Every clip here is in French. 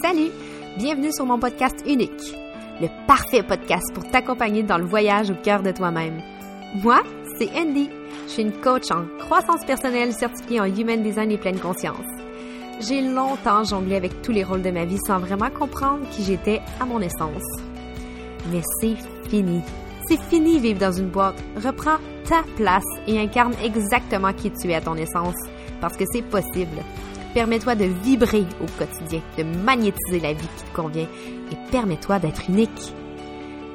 Salut! Bienvenue sur mon podcast unique, le parfait podcast pour t'accompagner dans le voyage au cœur de toi-même. Moi, c'est Andy. Je suis une coach en croissance personnelle certifiée en Human Design et pleine conscience. J'ai longtemps jonglé avec tous les rôles de ma vie sans vraiment comprendre qui j'étais à mon essence. Mais c'est fini. C'est fini vivre dans une boîte. Reprends ta place et incarne exactement qui tu es à ton essence, parce que c'est possible. Permets-toi de vibrer au quotidien, de magnétiser la vie qui te convient et permets-toi d'être unique.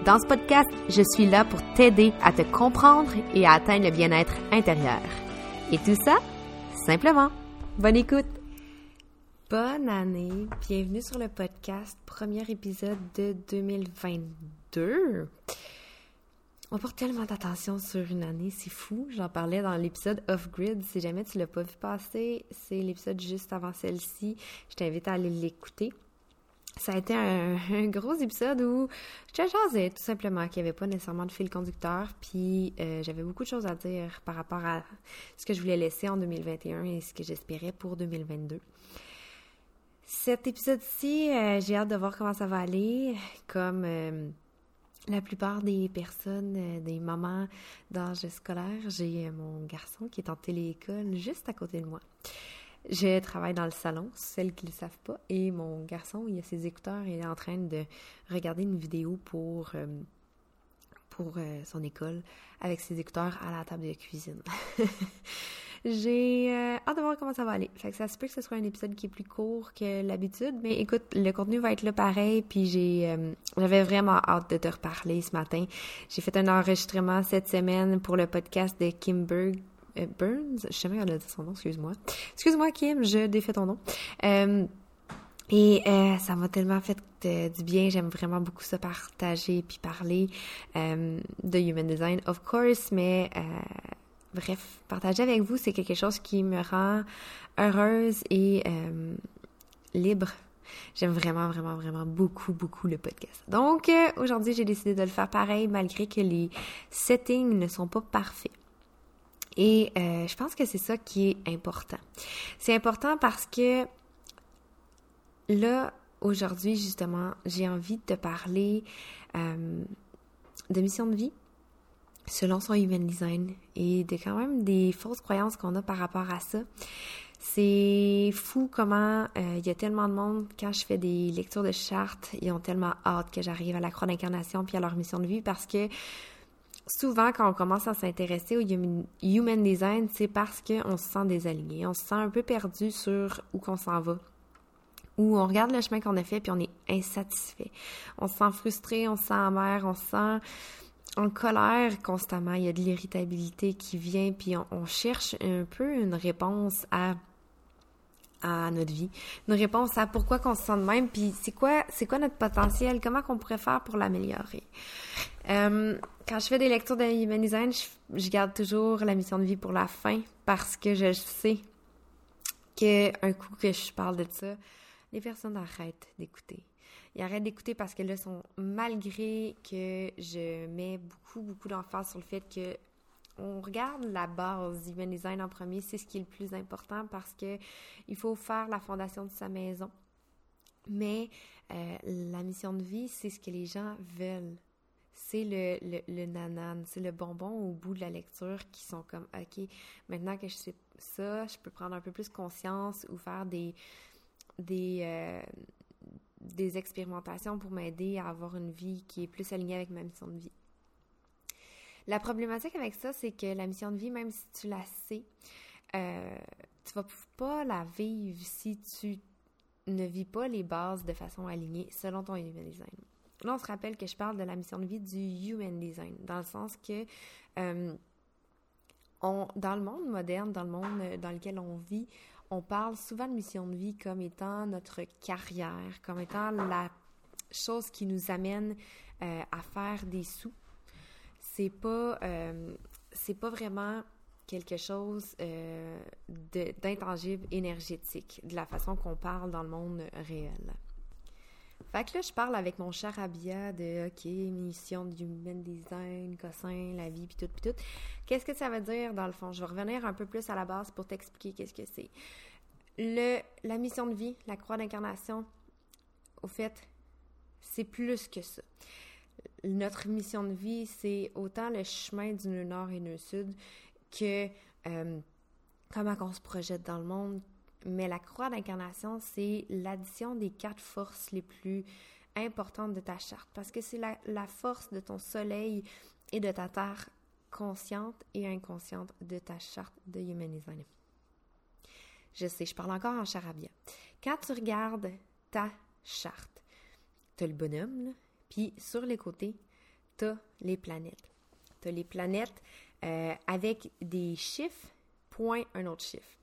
Dans ce podcast, je suis là pour t'aider à te comprendre et à atteindre le bien-être intérieur. Et tout ça, simplement. Bonne écoute! Bonne année! Bienvenue sur le podcast, premier épisode de 2022. On porte tellement d'attention sur une année, c'est fou. J'en parlais dans l'épisode Off-Grid. Si jamais tu l'as pas vu passer, c'est l'épisode juste avant celle-ci. Je t'invite à aller l'écouter. Ça a été un, gros épisode où je te jasais tout simplement qu'il n'y avait pas nécessairement de fil conducteur, puis euh, j'avais beaucoup de choses à dire par rapport à ce que je voulais laisser en 2021 et ce que j'espérais pour 2022. Cet épisode-ci, euh, j'ai hâte de voir comment ça va aller. Comme euh, la plupart des personnes, euh, des mamans d'âge scolaire, j'ai euh, mon garçon qui est en téléécole juste à côté de moi. Je travaille dans le salon, celles qui ne le savent pas, et mon garçon, il a ses écouteurs il est en train de regarder une vidéo pour, euh, pour son école avec ses écouteurs à la table de cuisine. J'ai euh, hâte de voir comment ça va aller. Fait que ça se peut que ce soit un épisode qui est plus court que l'habitude, mais écoute, le contenu va être là pareil, puis j'ai euh, j'avais vraiment hâte de te reparler ce matin. J'ai fait un enregistrement cette semaine pour le podcast de Kim euh, Burns, je sais pas son nom, excuse-moi. Excuse-moi Kim, je défais ton nom. et ça m'a tellement fait du bien. J'aime vraiment beaucoup ça partager puis parler de human design, of course, mais bref, partager avec vous, c'est quelque chose qui me rend heureuse et euh, libre. J'aime vraiment, vraiment, vraiment beaucoup, beaucoup le podcast. Donc, euh, aujourd'hui, j'ai décidé de le faire pareil, malgré que les settings ne sont pas parfaits. Et euh, je pense que c'est ça qui est important. C'est important parce que là, aujourd'hui, justement, j'ai envie de te parler de mission de vie, selon son human design et de quand même des fausses croyances qu'on a par rapport à ça. C'est fou comment euh, il y a tellement de monde, quand je fais des lectures de chartes, ils ont tellement hâte que j'arrive à la croix d'incarnation puis à leur mission de vie parce que souvent quand on commence à s'intéresser au human design, c'est parce qu'on se sent désaligné, on se sent un peu perdu sur où qu'on s'en va où on regarde le chemin qu'on a fait puis on est insatisfait. On se sent frustré, on se sent amer, on se sent en colère constamment, il y a de l'irritabilité qui vient, puis on, cherche un peu une réponse à à notre vie, une réponse à pourquoi qu'on se sent de même, puis c'est quoi c'est quoi notre potentiel, comment qu'on pourrait faire pour l'améliorer. Euh, quand je fais des lectures de Human je, garde toujours la mission de vie pour la fin parce que je sais qu'un coup que je parle de ça, les personnes arrêtent d'écouter ils arrêtent d'écouter parce que là, sont, malgré que je mets beaucoup, beaucoup d'emphase sur le fait que on regarde la base Human Design en premier, c'est ce qui est le plus important parce que il faut faire la fondation de sa maison. Mais euh, la mission de vie, c'est ce que les gens veulent. C'est le, le, nanan, c'est le bonbon au bout de la lecture qui sont comme, OK, maintenant que je sais ça, je peux prendre un peu plus conscience ou faire des, des, euh, des expérimentations pour m'aider à avoir une vie qui est plus alignée avec ma mission de vie. La problématique avec ça, c'est que la mission de vie, même si tu la sais, euh, tu vas pas la vivre si tu ne vis pas les bases de façon alignée selon ton human design. Là, on se rappelle que je parle de la mission de vie du human design, dans le sens que euh, dans le monde moderne, dans le monde dans lequel on vit, on parle souvent de mission de vie comme étant notre carrière, comme étant la chose qui nous amène euh, à faire des sous. C'est pas, euh, pas vraiment quelque chose euh, d'intangible énergétique, de la façon qu'on parle dans le monde réel. Fait que là, je parle avec mon cher Abia de OK, mission du human design, cossin, la vie, puis tout, puis tout. Qu'est-ce que ça veut dire dans le fond? Je vais revenir un peu plus à la base pour t'expliquer qu'est-ce que c'est. Le, la mission de vie, la croix d'incarnation, au fait, c'est plus que ça. Notre mission de vie, c'est autant le chemin du nœud nord et nœud sud que euh, comment on se projette dans le monde. Mais la croix d'incarnation, c'est l'addition des quatre forces les plus importantes de ta charte. Parce que c'est la, force de ton soleil et de ta terre consciente et inconsciente de ta charte de Human Design. Je sais, je parle encore en charabia. Quand tu regardes ta charte, tu as le bonhomme, puis sur les côtés, tu as les planètes. Tu as les planètes euh, avec des chiffres, point un autre chiffre.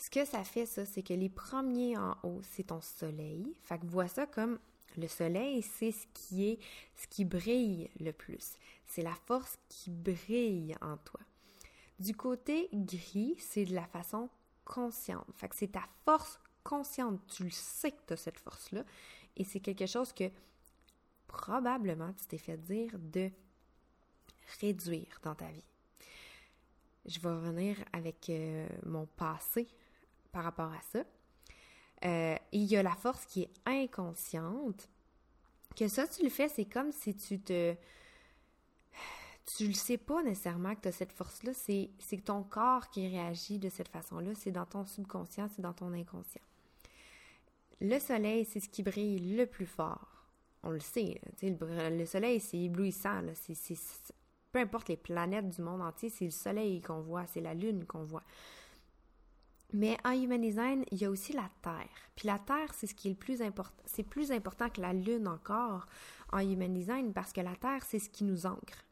Ce que ça fait, ça, c'est que les premiers en haut, c'est ton soleil. Fait que vois ça comme le soleil, c'est ce qui est, ce qui brille le plus. C'est la force qui brille en toi. Du côté gris, c'est de la façon consciente. Fait que c'est ta force consciente. Tu le sais que tu as cette force-là. Et c'est quelque chose que probablement tu t'es fait dire de réduire dans ta vie. Je vais revenir avec euh, mon passé par rapport à ça. Euh, il y a la force qui est inconsciente. Que ça, tu le fais, c'est comme si tu te tu le sais pas nécessairement que tu as cette force-là, c'est, c'est ton corps qui réagit de cette façon-là, c'est dans ton subconscient, c'est dans ton inconscient. Le soleil, c'est ce qui brille le plus fort. On le sait, le, le, soleil, c'est éblouissant, c'est, peu importe les planètes du monde entier, c'est le soleil qu'on voit, c'est la lune qu'on voit. Mais en Human Design, il y a aussi la Terre. Puis la Terre, c'est ce qui est le plus important. C'est plus important que la Lune encore en Human Design parce que la Terre, c'est ce qui nous ancre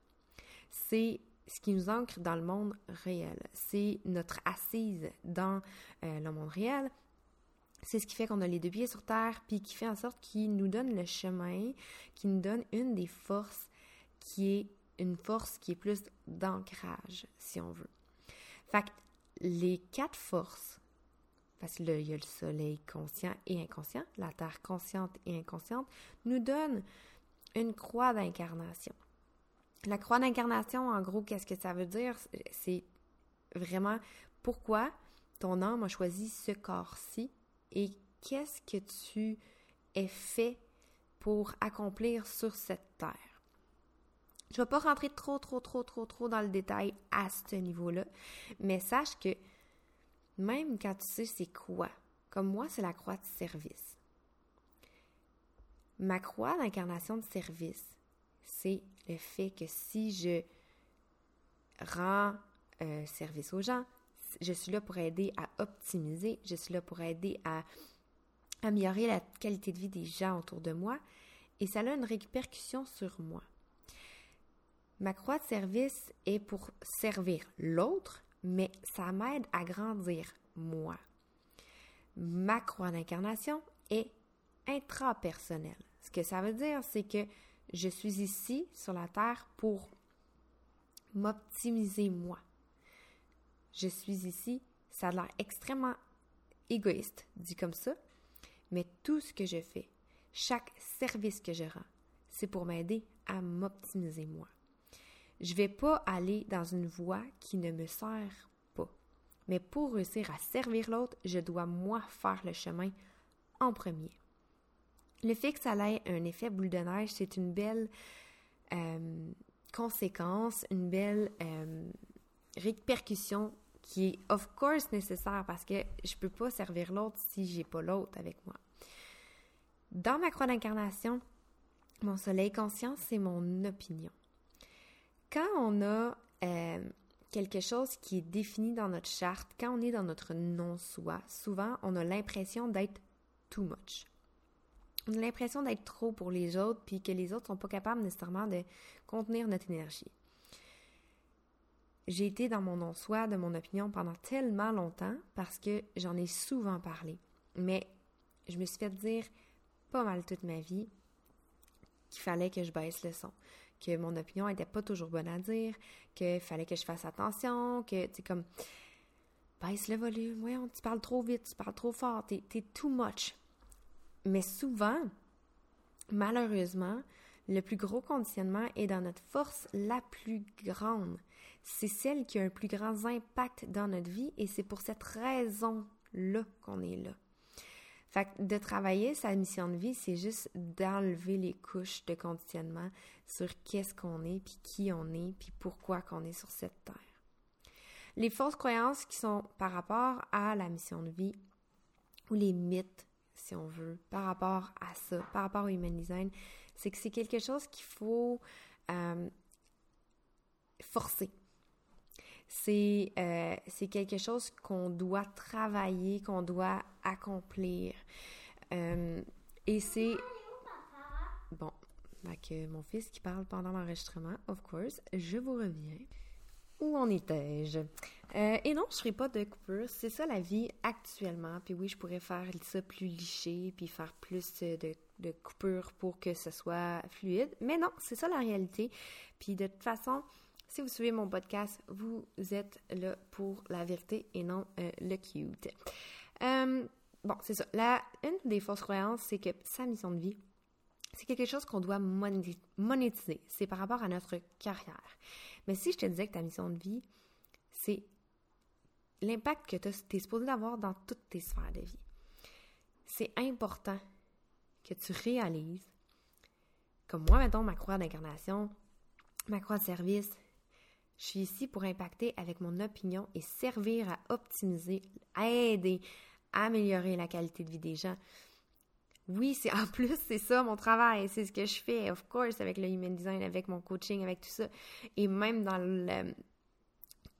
c'est ce qui nous ancre dans le monde réel. C'est notre assise dans euh, le monde réel. C'est ce qui fait qu'on a les deux pieds sur terre, puis qui fait en sorte qu'il nous donne le chemin, qui nous donne une des forces qui est une force qui est plus d'ancrage, si on veut. Fait que les quatre forces, parce que y a le soleil conscient et inconscient, la terre consciente et inconsciente, nous donnent une croix d'incarnation. La croix d'incarnation, en gros, qu'est-ce que ça veut dire? C'est vraiment pourquoi ton âme a choisi ce corps-ci et qu'est-ce que tu es fait pour accomplir sur cette terre. Je ne vais pas rentrer trop, trop, trop, trop, trop dans le détail à ce niveau-là, mais sache que même quand tu sais c'est quoi, comme moi, c'est la croix de service. Ma croix d'incarnation de service, c'est le fait que si je rends euh, service aux gens, je suis là pour aider à optimiser, je suis là pour aider à améliorer la qualité de vie des gens autour de moi et ça a une répercussion sur moi. Ma croix de service est pour servir l'autre, mais ça m'aide à grandir moi. Ma croix d'incarnation est intrapersonnelle. Ce que ça veut dire, c'est que je suis ici sur la Terre pour m'optimiser moi. Je suis ici, ça a l'air extrêmement égoïste, dit comme ça, mais tout ce que je fais, chaque service que je rends, c'est pour m'aider à m'optimiser moi. Je vais pas aller dans une voie qui ne me sert pas. Mais pour réussir à servir l'autre, je dois moi faire le chemin en premier. Le fait que ça un effet boule de neige, c'est une belle euh, conséquence, une belle euh, répercussion qui est of course nécessaire parce que je peux pas servir l'autre si j'ai pas l'autre avec moi. Dans ma croix d'incarnation, mon soleil conscient, c'est mon opinion. Quand on a euh, quelque chose qui est défini dans notre charte, quand on est dans notre non-soi, souvent on a l'impression d'être too much on a l'impression d'être trop pour les autres, puis que les autres sont pas capables nécessairement de contenir notre énergie. J'ai été dans mon non-soi, de mon opinion pendant tellement longtemps parce que j'en ai souvent parlé. Mais je me suis fait dire pas mal toute ma vie qu'il fallait que je baisse le son, que mon opinion était pas toujours bonne à dire, qu'il fallait que je fasse attention, que tu comme baisse le volume, voyons, tu parles trop vite, tu parles trop fort, t'es es too much. Mais souvent, malheureusement, le plus gros conditionnement est dans notre force la plus grande. C'est celle qui a un plus grand impact dans notre vie et c'est pour cette raison-là qu'on est là. De travailler sa mission de vie, c'est juste d'enlever les couches de conditionnement sur qu'est-ce qu'on est, puis qui on est, puis pourquoi qu'on est sur cette terre. Les fausses croyances qui sont par rapport à la mission de vie ou les mythes, si on veut, par rapport à ça, par rapport au human design, c'est que c'est quelque chose qu'il faut euh, forcer. C'est euh, quelque chose qu'on doit travailler, qu'on doit accomplir. Euh, et c'est... Bon, que mon fils qui parle pendant l'enregistrement, of course, je vous reviens. Où en étais-je? Euh, et non, je ferai pas de coupure. C'est ça la vie actuellement. Puis oui, je pourrais faire ça plus liché, puis faire plus de, de coupures pour que ce soit fluide. Mais non, c'est ça la réalité. Puis de toute façon, si vous suivez mon podcast, vous êtes là pour la vérité et non euh, le cute. Euh, bon, c'est ça. La, une des fausses croyances, c'est que sa mission de vie, c'est quelque chose qu'on doit monétiser. C'est par rapport à notre carrière. Mais si je te disais que ta mission de vie, c'est l'impact que tu es supposé avoir dans toutes tes sphères de vie. C'est important que tu réalises, comme moi, mettons, ma croix d'incarnation, ma croix de service, je suis ici pour impacter avec mon opinion et servir à optimiser, à aider, à améliorer la qualité de vie des gens. Oui, c'est en plus, c'est ça mon travail, c'est ce que je fais, of course, avec le human design, avec mon coaching, avec tout ça. Et même dans le,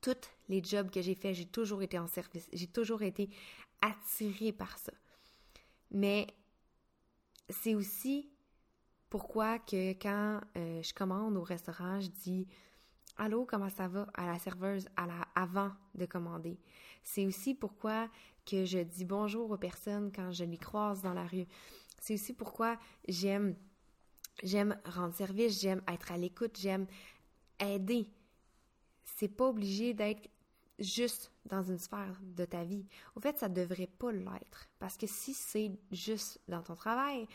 tous les jobs que j'ai faits, j'ai toujours été en service, j'ai toujours été attirée par ça. Mais c'est aussi pourquoi que quand euh, je commande au restaurant, je dis Allô, comment ça va? À la serveuse à la, avant de commander. C'est aussi pourquoi que je dis bonjour aux personnes quand je les croise dans la rue. C'est aussi pourquoi j'aime j'aime rendre service, j'aime être à l'écoute, j'aime aider. C'est pas obligé d'être juste dans une sphère de ta vie. Au fait, ça devrait pas l'être parce que si c'est juste dans ton travail,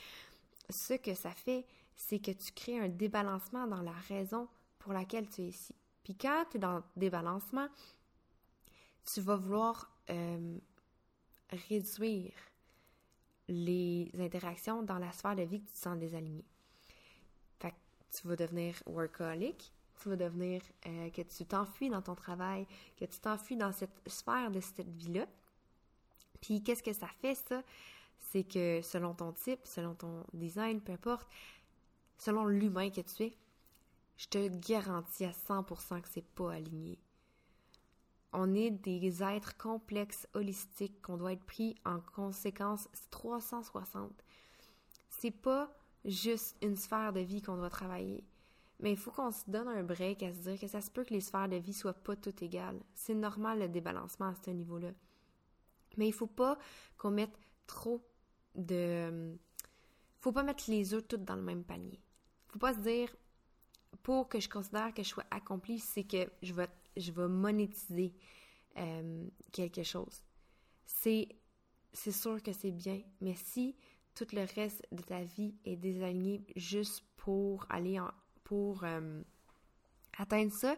ce que ça fait, c'est que tu crées un débalancement dans la raison pour laquelle tu es ici. Puis quand tu es dans le débalancement, tu vas vouloir euh, réduire les interactions dans la sphère de vie que tu te sens désaligné. Fait que tu vas devenir workaholic, tu vas devenir euh, que tu t'enfuis dans ton travail, que tu t'enfuis dans cette sphère de cette vie-là. Puis qu'est-ce que ça fait ça? C'est que selon ton type, selon ton design, peu importe, selon l'humain que tu es, je te garantis à 100% que c'est pas aligné. On est des êtres complexes, holistiques, qu'on doit être pris en conséquence 360. C'est pas juste une sphère de vie qu'on doit travailler. Mais il faut qu'on se donne un break à se dire que ça se peut que les sphères de vie soient pas toutes égales. C'est normal le débalancement à ce niveau-là. Mais il faut pas qu'on mette trop de... Faut pas mettre les œufs toutes dans le même panier. Faut pas se dire, pour que je considère que je sois accomplie, c'est que je vais, je vais monétiser euh, quelque chose. C'est, c'est sûr que c'est bien, mais si tout le reste de ta vie est désaligné juste pour aller en, pour euh, atteindre ça,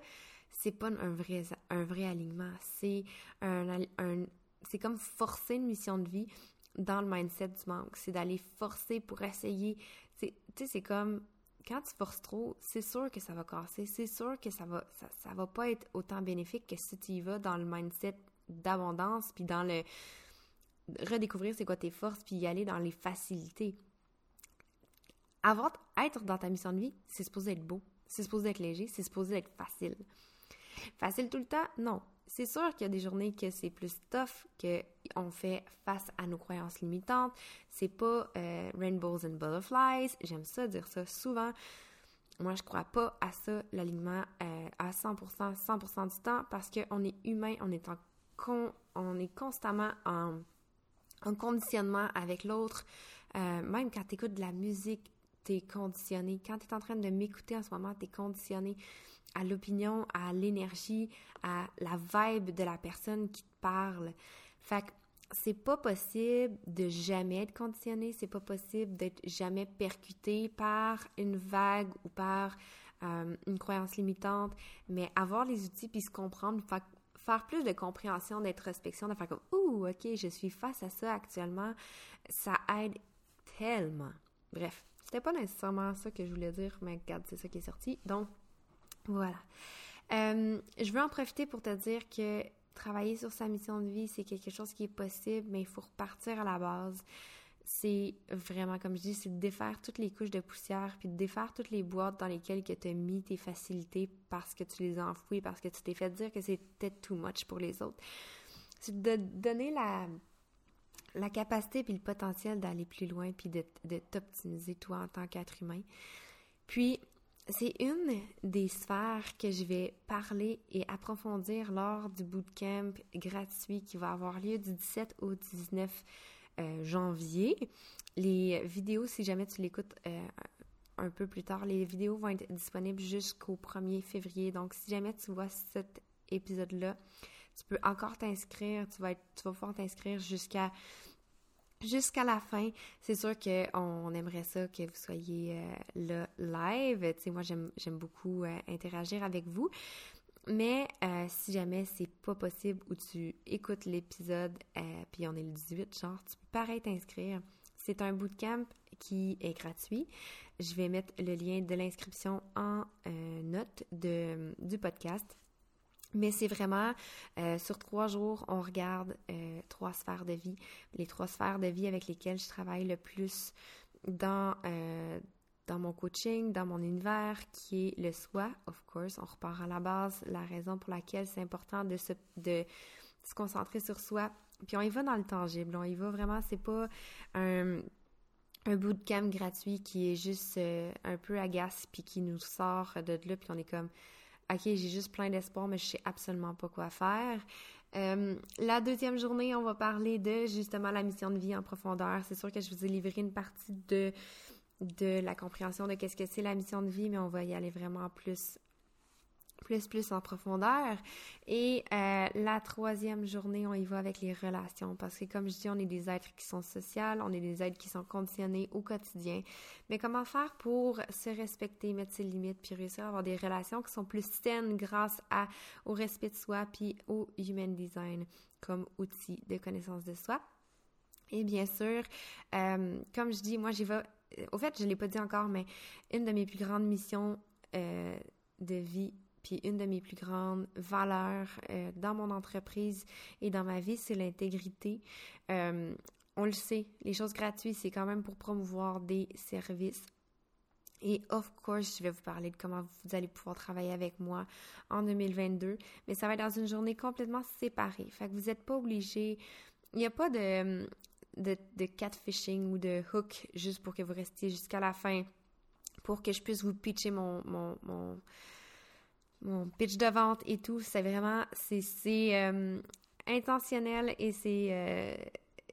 c'est pas un vrai, un vrai alignement. C'est un, un c'est comme forcer une mission de vie dans le mindset du manque. C'est d'aller forcer pour essayer. Tu sais, c'est comme quand tu forces trop, c'est sûr que ça va casser, c'est sûr que ça va ça, va pas être autant bénéfique que si tu y vas dans le mindset d'abondance puis dans le redécouvrir c'est quoi tes forces puis y aller dans les facilités. Avant d'être dans ta mission de vie, c'est supposé être beau, c'est supposé être léger, c'est supposé être facile. Facile tout le temps? Non. C'est sûr qu'il y a des journées que c'est plus tough, qu'on fait face à nos croyances limitantes. C'est pas euh, rainbows and butterflies. J'aime ça dire ça souvent. Moi, je crois pas à ça, l'alignement euh, à 100%, 100% du temps, parce qu'on est humain, on est en on est constamment en, en conditionnement avec l'autre. Euh, même quand tu écoutes de la musique, t'es conditionné. Quand tu es en train de m'écouter en ce moment, tu es conditionné à l'opinion, à l'énergie, à la vibe de la personne qui te parle. Fait que c'est pas possible de jamais être conditionné, c'est pas possible d'être jamais percuté par une vague ou par euh, une croyance limitante, mais avoir les outils puis se comprendre faire plus de compréhension, d'introspection, de faire comme Ouh, ok, je suis face à ça actuellement, ça aide tellement. Bref, c'était pas nécessairement ça que je voulais dire, mais regarde, c'est ça qui est sorti. Donc, voilà. Euh, je veux en profiter pour te dire que travailler sur sa mission de vie, c'est quelque chose qui est possible, mais il faut repartir à la base. C'est vraiment, comme je dis, c'est de défaire toutes les couches de poussière, puis de défaire toutes les boîtes dans lesquelles tu as mis tes facilités parce que tu les as enfouies, parce que tu t'es fait dire que c'était too much pour les autres. C'est de donner la, la capacité puis le potentiel d'aller plus loin puis de, t'optimiser toi en tant qu'être humain. Puis, c'est une des sphères que je vais parler et approfondir lors du bootcamp gratuit qui va avoir lieu du 17 au 19 euh, janvier. Les vidéos, si jamais tu l'écoutes euh, un peu plus tard, les vidéos vont être disponibles jusqu'au 1er février. Donc, si jamais tu vois cet épisode-là, tu peux encore t'inscrire. Tu vas, tu vas pouvoir t'inscrire jusqu'à jusqu'à la fin. C'est sûr qu'on aimerait ça que vous soyez euh, là live. Moi, j'aime beaucoup euh, interagir avec vous. Mais euh, si jamais c'est pas possible ou tu écoutes l'épisode, puis on est le 18, genre, tu peux pareil t'inscrire. C'est un bootcamp qui est gratuit. Je vais mettre le lien de l'inscription en note de, du podcast. Mais c'est vraiment euh, sur trois jours, on regarde euh, trois sphères de vie, les trois sphères de vie avec lesquelles je travaille le plus dans, euh, dans mon coaching, dans mon univers, qui est le soi, of course. On repart à la base, la raison pour laquelle c'est important de se, de se concentrer sur soi. Puis on y va dans le tangible, on y va vraiment, c'est pas un un bootcamp gratuit qui est juste un peu agace puis qui nous sort de là puis on est comme OK, j'ai juste plein d'espoir, mais je sais absolument pas quoi faire. Euh, la deuxième journée, on va parler de justement la mission de vie en profondeur. C'est sûr que je vous ai livré une partie de, de la compréhension de qu'est-ce que c'est la mission de vie, mais on va y aller vraiment plus plus, plus en profondeur. Et euh, la troisième journée, on y va avec les relations parce que comme je dis, on est des êtres qui sont sociaux, on est des êtres qui sont conditionnés au quotidien. Mais comment faire pour se respecter, mettre ses limites, puis réussir à avoir des relations qui sont plus saines grâce à, au respect de soi, puis au human design comme outil de connaissance de soi? Et bien sûr, euh, comme je dis, moi j'y vais. Au fait, je ne l'ai pas dit encore, mais une de mes plus grandes missions euh, de vie puis une de mes plus grandes valeurs euh, dans mon entreprise et dans ma vie, c'est l'intégrité. Euh, on le sait, les choses gratuites, c'est quand même pour promouvoir des services. Et of course, je vais vous parler de comment vous allez pouvoir travailler avec moi en 2022, mais ça va être dans une journée complètement séparée. Fait que vous n'êtes pas obligé, il n'y a pas de, de, de catfishing ou de hook juste pour que vous restiez jusqu'à la fin pour que je puisse vous pitcher mon, mon, mon mon pitch de vente et tout, c'est vraiment, c'est euh, intentionnel et c'est, euh,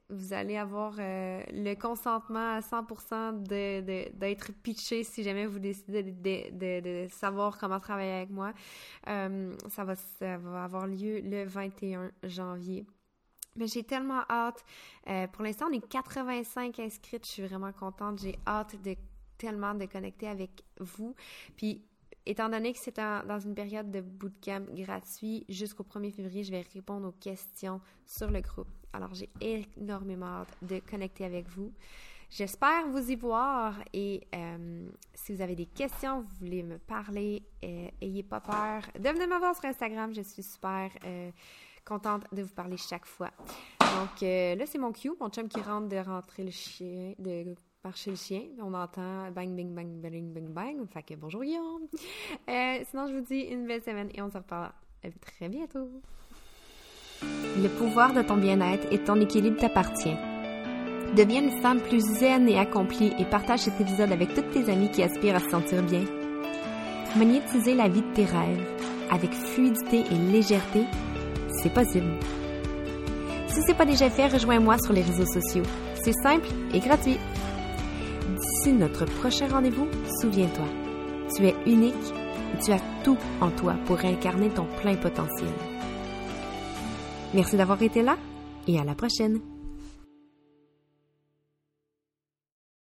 vous allez avoir euh, le consentement à 100% de, d'être pitché si jamais vous décidez de, de, savoir comment travailler avec moi. ça, va, ça va avoir lieu le 21 janvier. Mais j'ai tellement hâte. pour l'instant, on est 85 inscrites. Je suis vraiment contente. J'ai hâte de tellement de connecter avec vous. Puis étant donné que c'est dans une période de bootcamp gratuit jusqu'au 1er février, je vais répondre aux questions sur le groupe. Alors, j'ai énormément hâte de connecter avec vous. J'espère vous y voir et euh, si vous avez des questions, vous voulez me parler, euh, ayez pas peur de venir me voir sur Instagram. Je suis super euh, contente de vous parler chaque fois. Donc là, c'est mon cue, mon chum qui rentre de rentrer le chien, de marcher le chien. On entend bang, bang, bang, bang, bang, bang. Fait que bonjour Guillaume. Euh, sinon, je vous dis une belle semaine et on se reparle très bientôt. Le pouvoir de ton bien-être et ton équilibre t'appartient. Deviens une femme plus zen et accomplie et partage cet épisode avec toutes tes amies qui aspirent à se sentir bien. Magnétiser la vie de tes rêves avec fluidité et légèreté, c'est possible. Si c'est pas déjà fait, rejoins-moi sur les réseaux sociaux. C'est simple et gratuit. Notre prochain rendez-vous, souviens-toi, tu es unique et tu as tout en toi pour incarner ton plein potentiel. Merci d'avoir été là et à la prochaine.